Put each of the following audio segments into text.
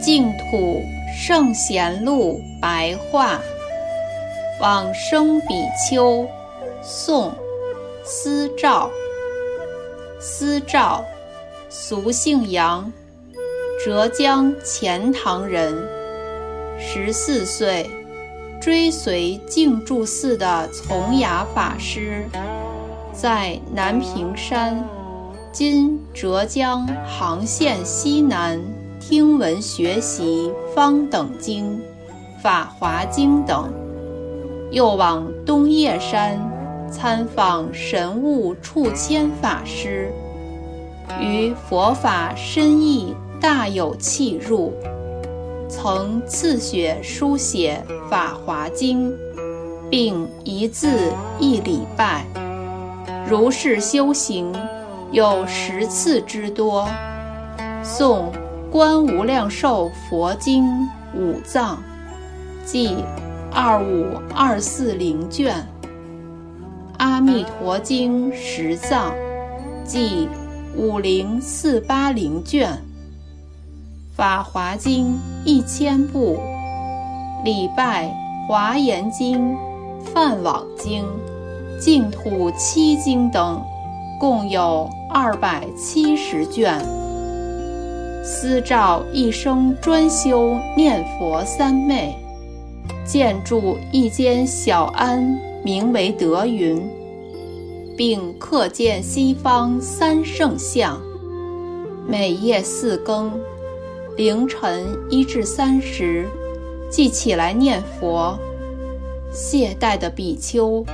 净土圣贤录白话，往生比丘，宋，思照，思照，俗姓杨，浙江钱塘人。十四岁，追随净住寺的从雅法师，在南屏山今浙江杭县西南。听闻学习《方等经》《法华经》等，又往东叶山参访神物处谦法师，于佛法深意大有契入，曾自学书写《法华经》，并一字一礼拜，如是修行有十次之多。诵。《观无量寿佛经》五藏，即二五二四零卷；《阿弥陀经》十藏，即五零四八零卷；《法华经》一千部；礼拜《华严经》《梵网经》《净土七经》等，共有二百七十卷。思照一生专修念佛三昧，建筑一间小庵，名为德云，并刻建西方三圣像。每夜四更，凌晨一至三时，即起来念佛。懈怠的比丘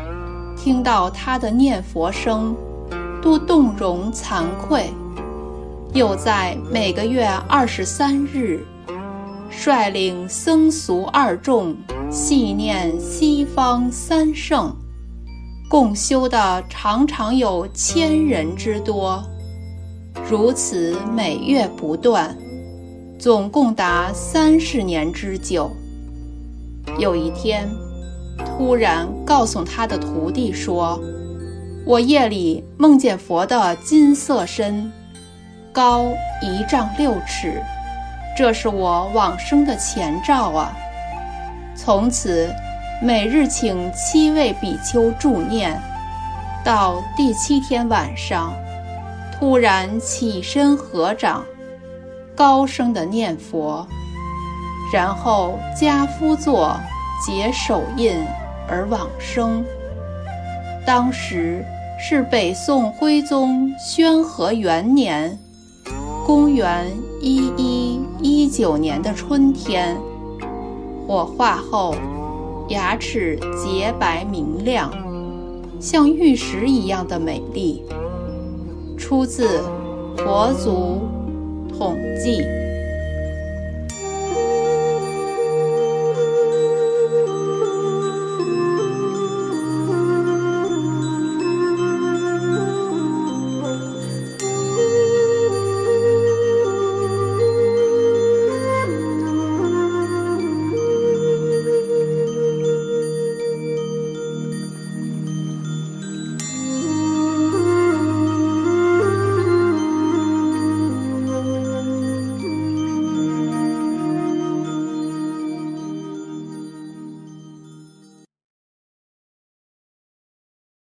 听到他的念佛声，都动容惭愧。又在每个月二十三日，率领僧俗二众细念西方三圣，共修的常常有千人之多，如此每月不断，总共达三十年之久。有一天，突然告诉他的徒弟说：“我夜里梦见佛的金色身。”高一丈六尺，这是我往生的前兆啊！从此，每日请七位比丘助念，到第七天晚上，突然起身合掌，高声的念佛，然后家夫作，结手印而往生。当时是北宋徽宗宣和元年。公元一一一九年的春天，火化后，牙齿洁白明亮，像玉石一样的美丽。出自《佛祖痛剂。记